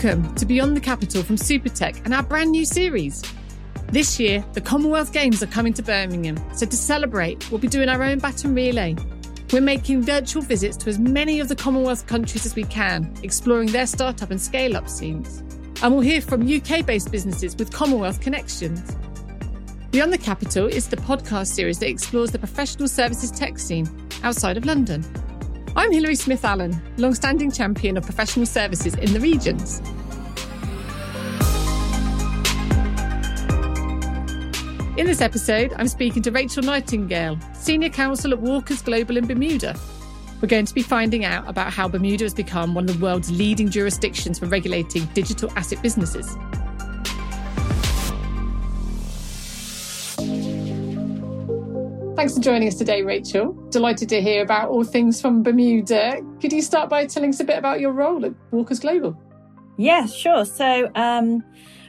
Welcome to Beyond the Capital from Supertech and our brand new series. This year, the Commonwealth Games are coming to Birmingham, so to celebrate, we'll be doing our own baton relay. We're making virtual visits to as many of the Commonwealth countries as we can, exploring their startup and scale up scenes. And we'll hear from UK based businesses with Commonwealth connections. Beyond the Capital is the podcast series that explores the professional services tech scene outside of London. I'm Hilary Smith Allen, long-standing champion of professional services in the regions. In this episode, I'm speaking to Rachel Nightingale, Senior Counsel at Walkers Global in Bermuda. We're going to be finding out about how Bermuda has become one of the world's leading jurisdictions for regulating digital asset businesses. Thanks for joining us today, Rachel. Delighted to hear about all things from Bermuda. Could you start by telling us a bit about your role at Walkers Global? Yes, sure. So, um,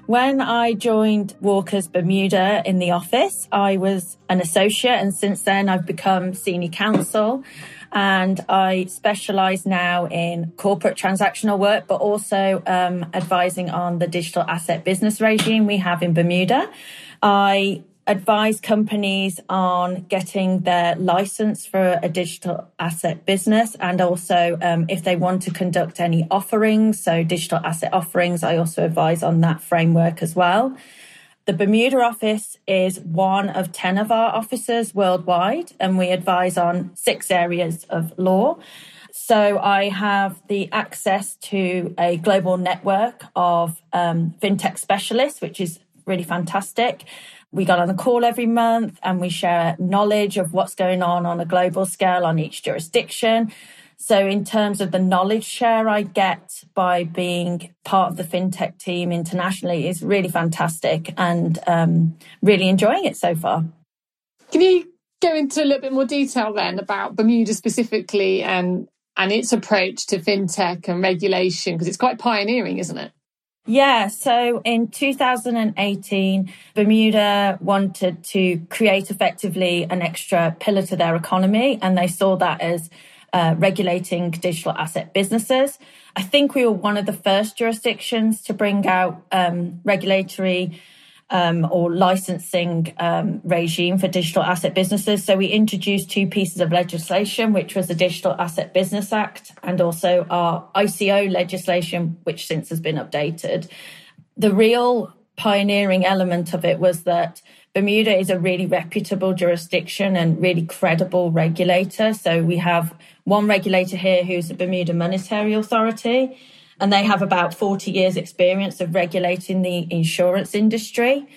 when I joined Walkers Bermuda in the office, I was an associate, and since then I've become senior counsel. And I specialize now in corporate transactional work, but also um, advising on the digital asset business regime we have in Bermuda. I advise companies on getting their license for a digital asset business and also um, if they want to conduct any offerings, so digital asset offerings, I also advise on that framework as well. The Bermuda office is one of 10 of our offices worldwide, and we advise on six areas of law. So I have the access to a global network of um, fintech specialists, which is really fantastic. We got on a call every month and we share knowledge of what's going on on a global scale on each jurisdiction. So, in terms of the knowledge share I get by being part of the fintech team internationally, is really fantastic and um, really enjoying it so far. Can you go into a little bit more detail then about Bermuda specifically and and its approach to fintech and regulation because it's quite pioneering, isn't it? Yeah, so in 2018, Bermuda wanted to create effectively an extra pillar to their economy, and they saw that as uh, regulating digital asset businesses. I think we were one of the first jurisdictions to bring out um, regulatory um, or licensing um, regime for digital asset businesses. So we introduced two pieces of legislation, which was the Digital Asset Business Act and also our ICO legislation, which since has been updated. The real pioneering element of it was that Bermuda is a really reputable jurisdiction and really credible regulator. So we have one regulator here who's the Bermuda Monetary Authority and they have about 40 years experience of regulating the insurance industry.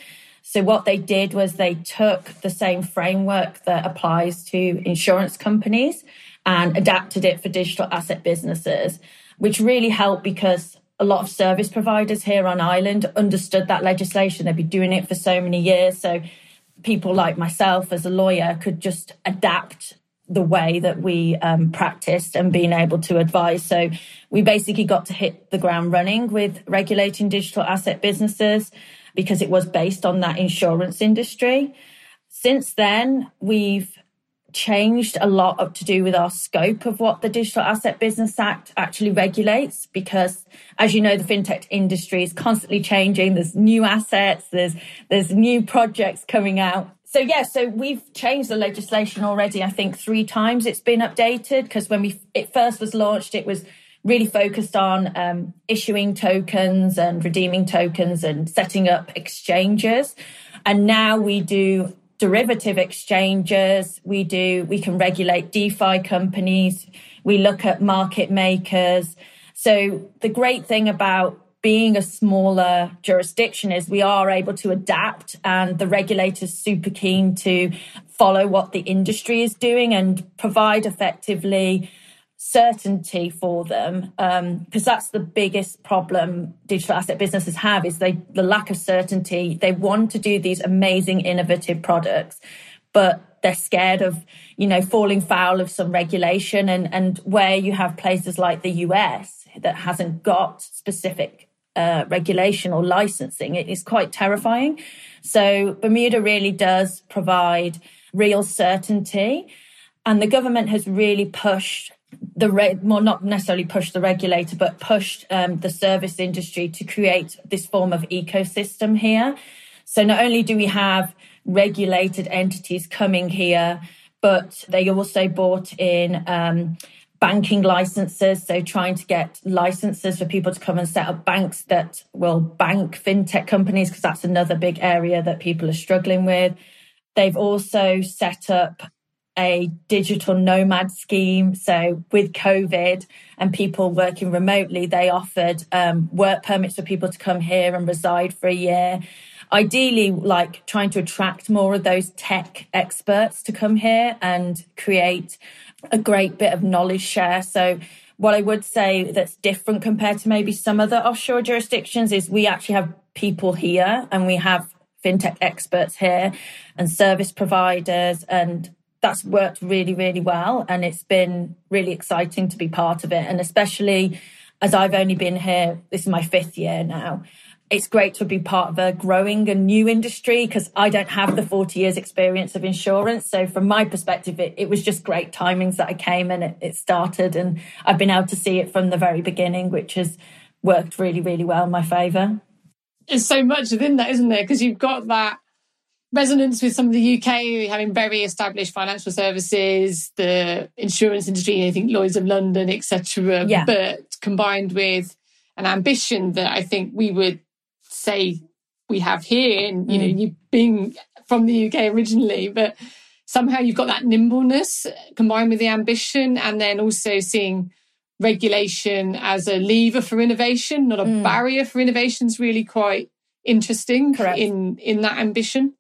So what they did was they took the same framework that applies to insurance companies and adapted it for digital asset businesses, which really helped because a lot of service providers here on island understood that legislation. They'd been doing it for so many years. So people like myself as a lawyer could just adapt the way that we um, practiced and being able to advise. So we basically got to hit the ground running with regulating digital asset businesses because it was based on that insurance industry. Since then, we've changed a lot to do with our scope of what the Digital Asset Business Act actually regulates because as you know the fintech industry is constantly changing there's new assets there's there's new projects coming out so yeah, so we've changed the legislation already. I think three times it's been updated because when we it first was launched, it was really focused on um, issuing tokens and redeeming tokens and setting up exchanges. And now we do derivative exchanges. We do we can regulate DeFi companies. We look at market makers. So the great thing about being a smaller jurisdiction is we are able to adapt and the regulators super keen to follow what the industry is doing and provide effectively certainty for them. Because um, that's the biggest problem digital asset businesses have is they the lack of certainty. They want to do these amazing innovative products but they're scared of you know falling foul of some regulation and and where you have places like the US that hasn't got specific uh, regulation or licensing. It is quite terrifying. So Bermuda really does provide real certainty. And the government has really pushed the re- well, not necessarily pushed the regulator, but pushed um, the service industry to create this form of ecosystem here. So not only do we have regulated entities coming here, but they also brought in um, banking licenses. So trying to get licenses for people to come and set up banks that will bank fintech companies, because that's another big area that people are struggling with. They've also set up a digital nomad scheme. So with COVID and people working remotely, they offered um, work permits for people to come here and reside for a year. Ideally, like trying to attract more of those tech experts to come here and create a great bit of knowledge share. So what I would say that's different compared to maybe some other offshore jurisdictions is we actually have people here and we have fintech experts here and service providers and that's worked really, really well. And it's been really exciting to be part of it. And especially as I've only been here, this is my fifth year now. It's great to be part of a growing and new industry because I don't have the 40 years experience of insurance. So from my perspective, it, it was just great timings that I came and it, it started and I've been able to see it from the very beginning, which has worked really, really well in my favour. There's so much within that, isn't there? Because you've got that resonance with some of the UK having very established financial services, the insurance industry, I think Lloyd's of London, etc. Yeah. But combined with an ambition that I think we would say we have here, and you mm. know, you being from the UK originally, but somehow you've got that nimbleness combined with the ambition, and then also seeing regulation as a lever for innovation, not a mm. barrier for innovation, is really quite interesting Correct. in in that ambition.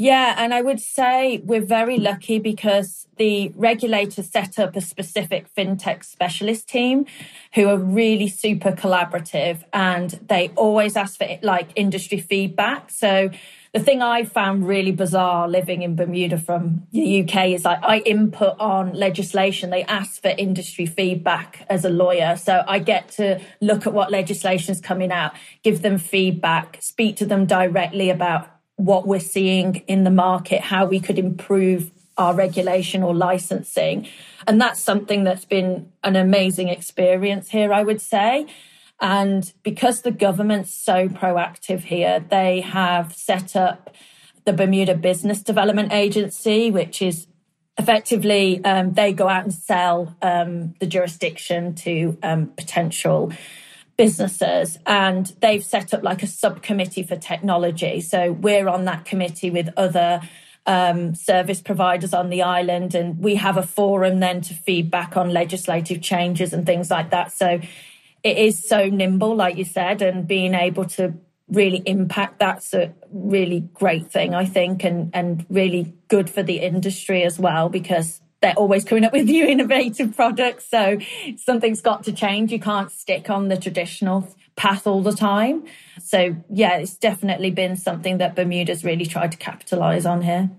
Yeah, and I would say we're very lucky because the regulator set up a specific fintech specialist team who are really super collaborative and they always ask for like industry feedback. So the thing I found really bizarre living in Bermuda from the UK is like I input on legislation. They ask for industry feedback as a lawyer. So I get to look at what legislation is coming out, give them feedback, speak to them directly about what we're seeing in the market, how we could improve our regulation or licensing. And that's something that's been an amazing experience here, I would say. And because the government's so proactive here, they have set up the Bermuda Business Development Agency, which is effectively um, they go out and sell um, the jurisdiction to um, potential businesses and they've set up like a subcommittee for technology. So we're on that committee with other um, service providers on the island, and we have a forum then to feedback on legislative changes and things like that. So it is so nimble, like you said, and being able to really impact that's a really great thing, I think, and and really good for the industry as well because they're always coming up with new innovative products. So something's got to change. You can't stick on the traditional path all the time. So yeah, it's definitely been something that Bermuda's really tried to capitalize on here.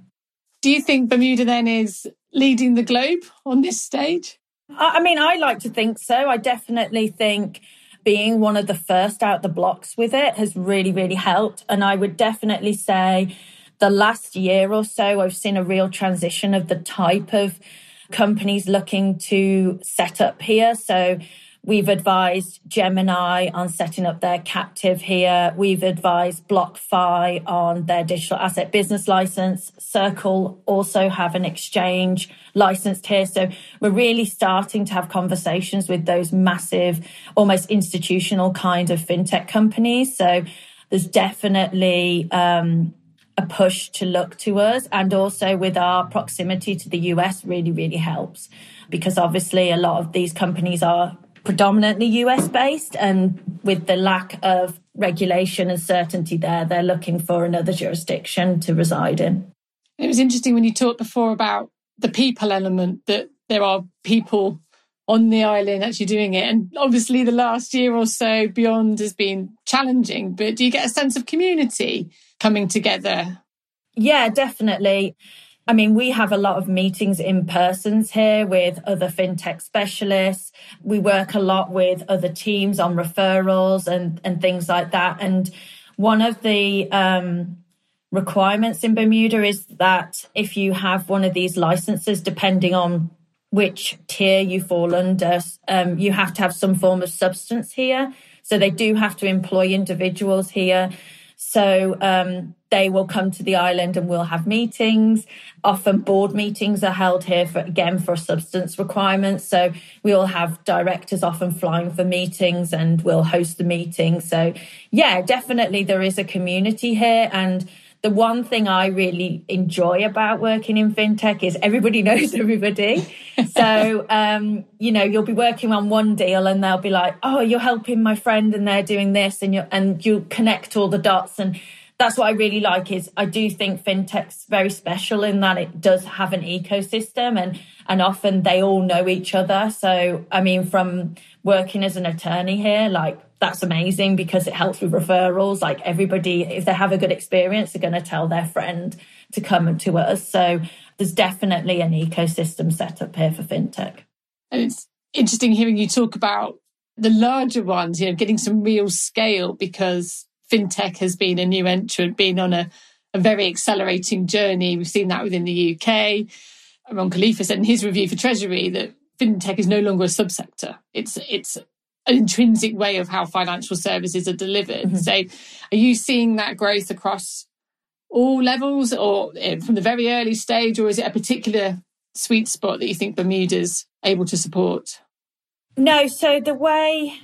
Do you think Bermuda then is leading the globe on this stage? I mean, I like to think so. I definitely think being one of the first out the blocks with it has really, really helped. And I would definitely say the last year or so, I've seen a real transition of the type of companies looking to set up here. So we've advised Gemini on setting up their captive here. We've advised BlockFi on their digital asset business license. Circle also have an exchange licensed here. So we're really starting to have conversations with those massive, almost institutional kind of fintech companies. So there's definitely um, a push to look to us. And also with our proximity to the US really, really helps because obviously a lot of these companies are predominantly US based. And with the lack of regulation and certainty there, they're looking for another jurisdiction to reside in. It was interesting when you talked before about the people element that there are people on the island actually doing it. And obviously, the last year or so beyond has been challenging, but do you get a sense of community coming together? Yeah, definitely. I mean, we have a lot of meetings in persons here with other fintech specialists. We work a lot with other teams on referrals and, and things like that. And one of the um, requirements in Bermuda is that if you have one of these licenses, depending on which tier you fall under. Um, you have to have some form of substance here. So they do have to employ individuals here. So um, they will come to the island and we'll have meetings. Often board meetings are held here for again for substance requirements. So we'll have directors often flying for meetings and we'll host the meeting. So yeah, definitely there is a community here and the one thing I really enjoy about working in fintech is everybody knows everybody. so, um, you know, you'll be working on one deal and they'll be like, "Oh, you're helping my friend, and they're doing this," and you and you'll connect all the dots. And that's what I really like. Is I do think fintech's very special in that it does have an ecosystem, and and often they all know each other. So, I mean, from working as an attorney here, like that's amazing because it helps with referrals. Like everybody, if they have a good experience, they're going to tell their friend to come to us. So there's definitely an ecosystem set up here for fintech. And it's interesting hearing you talk about the larger ones, you know, getting some real scale because fintech has been a new entrant, been on a, a very accelerating journey. We've seen that within the UK. Ron Kalifa said in his review for Treasury that fintech is no longer a subsector. It's it's an intrinsic way of how financial services are delivered. Mm-hmm. So, are you seeing that growth across all levels, or eh, from the very early stage, or is it a particular sweet spot that you think Bermuda's able to support? No. So the way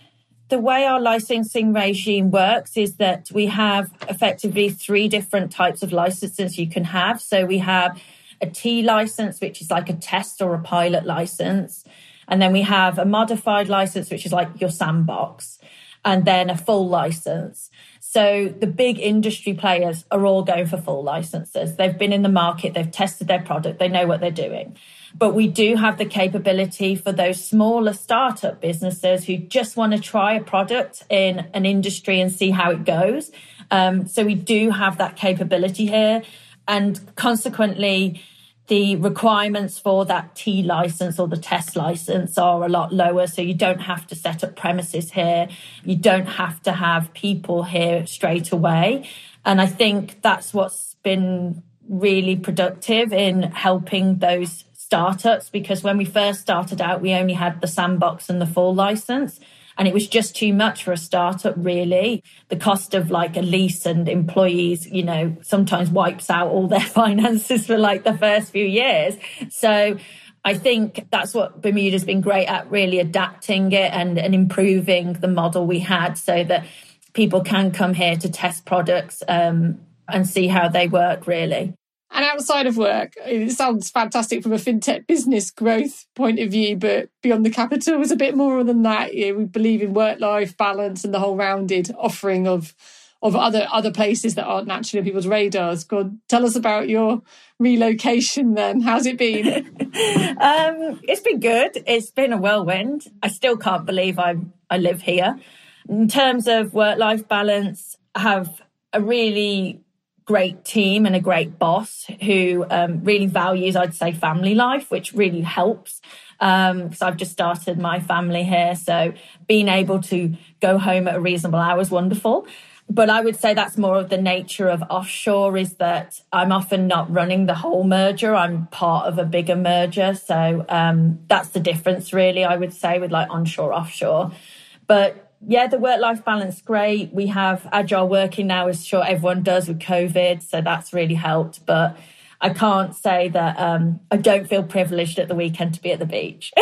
the way our licensing regime works is that we have effectively three different types of licenses you can have. So we have a T license, which is like a test or a pilot license. And then we have a modified license, which is like your sandbox, and then a full license. So the big industry players are all going for full licenses. They've been in the market, they've tested their product, they know what they're doing. But we do have the capability for those smaller startup businesses who just want to try a product in an industry and see how it goes. Um, so we do have that capability here. And consequently, the requirements for that T license or the test license are a lot lower. So you don't have to set up premises here. You don't have to have people here straight away. And I think that's what's been really productive in helping those startups because when we first started out, we only had the sandbox and the full license. And it was just too much for a startup, really. The cost of like a lease and employees, you know, sometimes wipes out all their finances for like the first few years. So I think that's what Bermuda's been great at, really adapting it and, and improving the model we had so that people can come here to test products um, and see how they work, really. And outside of work, it sounds fantastic from a fintech business growth point of view, but beyond the capital is a bit more than that. You know, we believe in work-life balance and the whole rounded offering of of other other places that aren't naturally on people's radars. God, tell us about your relocation then. How's it been? um, it's been good. It's been a whirlwind. I still can't believe I I live here. In terms of work-life balance, I have a really great team and a great boss who um, really values, I'd say, family life, which really helps. Because um, I've just started my family here. So being able to go home at a reasonable hour is wonderful. But I would say that's more of the nature of offshore is that I'm often not running the whole merger. I'm part of a bigger merger. So um, that's the difference, really, I would say, with like onshore, offshore. But yeah, the work life balance great. We have agile working now, as sure everyone does with COVID, so that's really helped. But I can't say that um, I don't feel privileged at the weekend to be at the beach.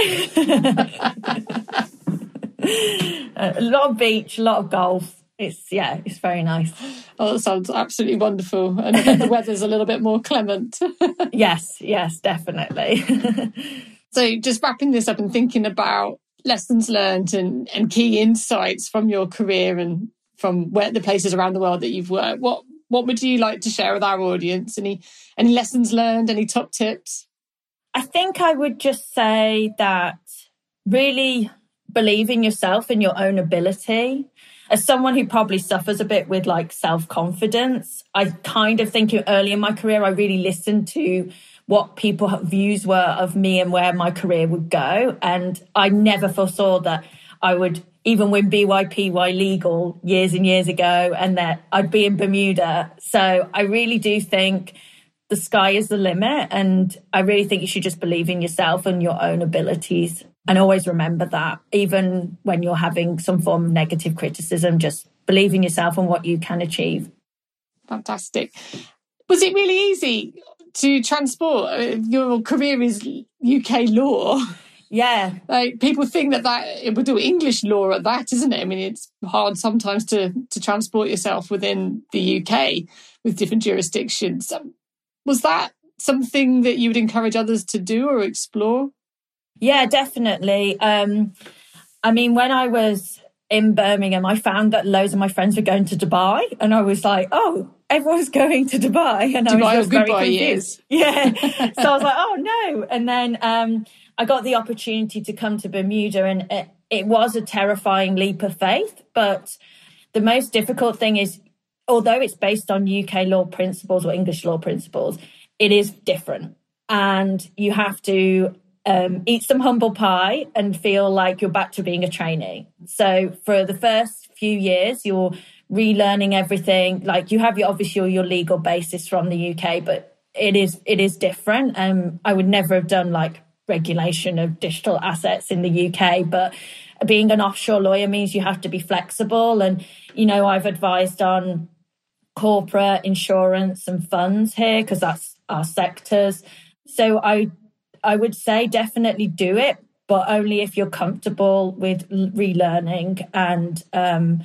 a lot of beach, a lot of golf. It's yeah, it's very nice. Oh, that sounds absolutely wonderful. And the weather's a little bit more clement. yes, yes, definitely. so just wrapping this up and thinking about lessons learned and, and key insights from your career and from where the places around the world that you've worked. What what would you like to share with our audience? Any any lessons learned? Any top tips? I think I would just say that really believe in yourself and your own ability. As someone who probably suffers a bit with like self confidence, I kind of think early in my career, I really listened to what people views were of me and where my career would go. And I never foresaw that I would even win BYPY legal years and years ago and that I'd be in Bermuda. So I really do think the sky is the limit. And I really think you should just believe in yourself and your own abilities. And always remember that, even when you're having some form of negative criticism, just believe in yourself and what you can achieve. Fantastic. Was it really easy to transport? Uh, your career is UK law. Yeah. Like people think that that it would do English law at that, isn't it? I mean, it's hard sometimes to to transport yourself within the UK with different jurisdictions. Um, was that something that you would encourage others to do or explore? Yeah, definitely. Um, I mean, when I was in Birmingham, I found that loads of my friends were going to Dubai, and I was like, "Oh, everyone's going to Dubai," and Dubai I was very confused. Yeah, so I was like, "Oh no!" And then um, I got the opportunity to come to Bermuda, and it, it was a terrifying leap of faith. But the most difficult thing is, although it's based on UK law principles or English law principles, it is different, and you have to um, eat some humble pie and feel like you're back to being a trainee. So for the first few years, you're relearning everything. Like you have your obviously your legal basis from the UK, but it is it is different. Um, I would never have done like regulation of digital assets in the UK, but being an offshore lawyer means you have to be flexible. And you know, I've advised on corporate insurance and funds here because that's our sectors. So I I would say definitely do it, but only if you're comfortable with relearning and um,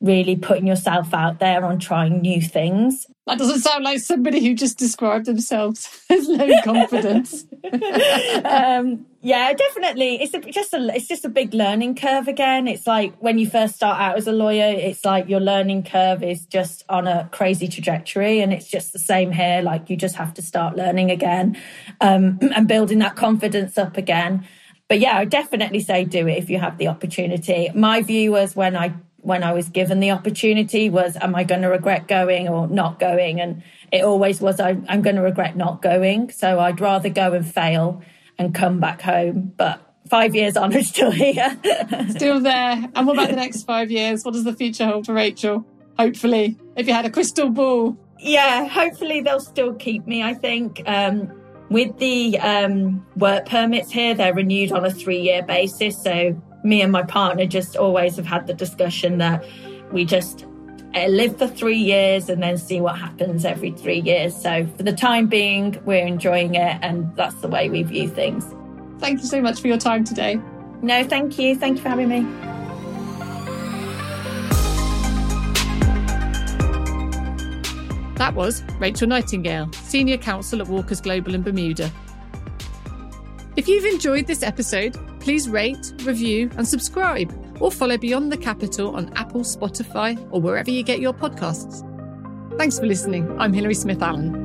really putting yourself out there on trying new things. That doesn't sound like somebody who just described themselves as low confidence. um, yeah, definitely. It's a, just a it's just a big learning curve again. It's like when you first start out as a lawyer, it's like your learning curve is just on a crazy trajectory, and it's just the same here. Like you just have to start learning again um, and building that confidence up again. But yeah, I definitely say do it if you have the opportunity. My view was when I when I was given the opportunity was, am I going to regret going or not going? And it always was, I, I'm going to regret not going. So I'd rather go and fail and come back home. But five years on, I'm still here. still there. And what about the next five years? What does the future hold for Rachel? Hopefully, if you had a crystal ball. Yeah, hopefully they'll still keep me, I think. Um, with the um, work permits here, they're renewed on a three year basis. So me and my partner just always have had the discussion that we just uh, live for three years and then see what happens every three years. So for the time being, we're enjoying it, and that's the way we view things. Thank you so much for your time today. No, thank you. Thank you for having me. That was Rachel Nightingale, Senior Counsel at Walkers Global in Bermuda. If you've enjoyed this episode, please rate, review, and subscribe, or follow Beyond the Capital on Apple, Spotify, or wherever you get your podcasts. Thanks for listening. I'm Hilary Smith Allen.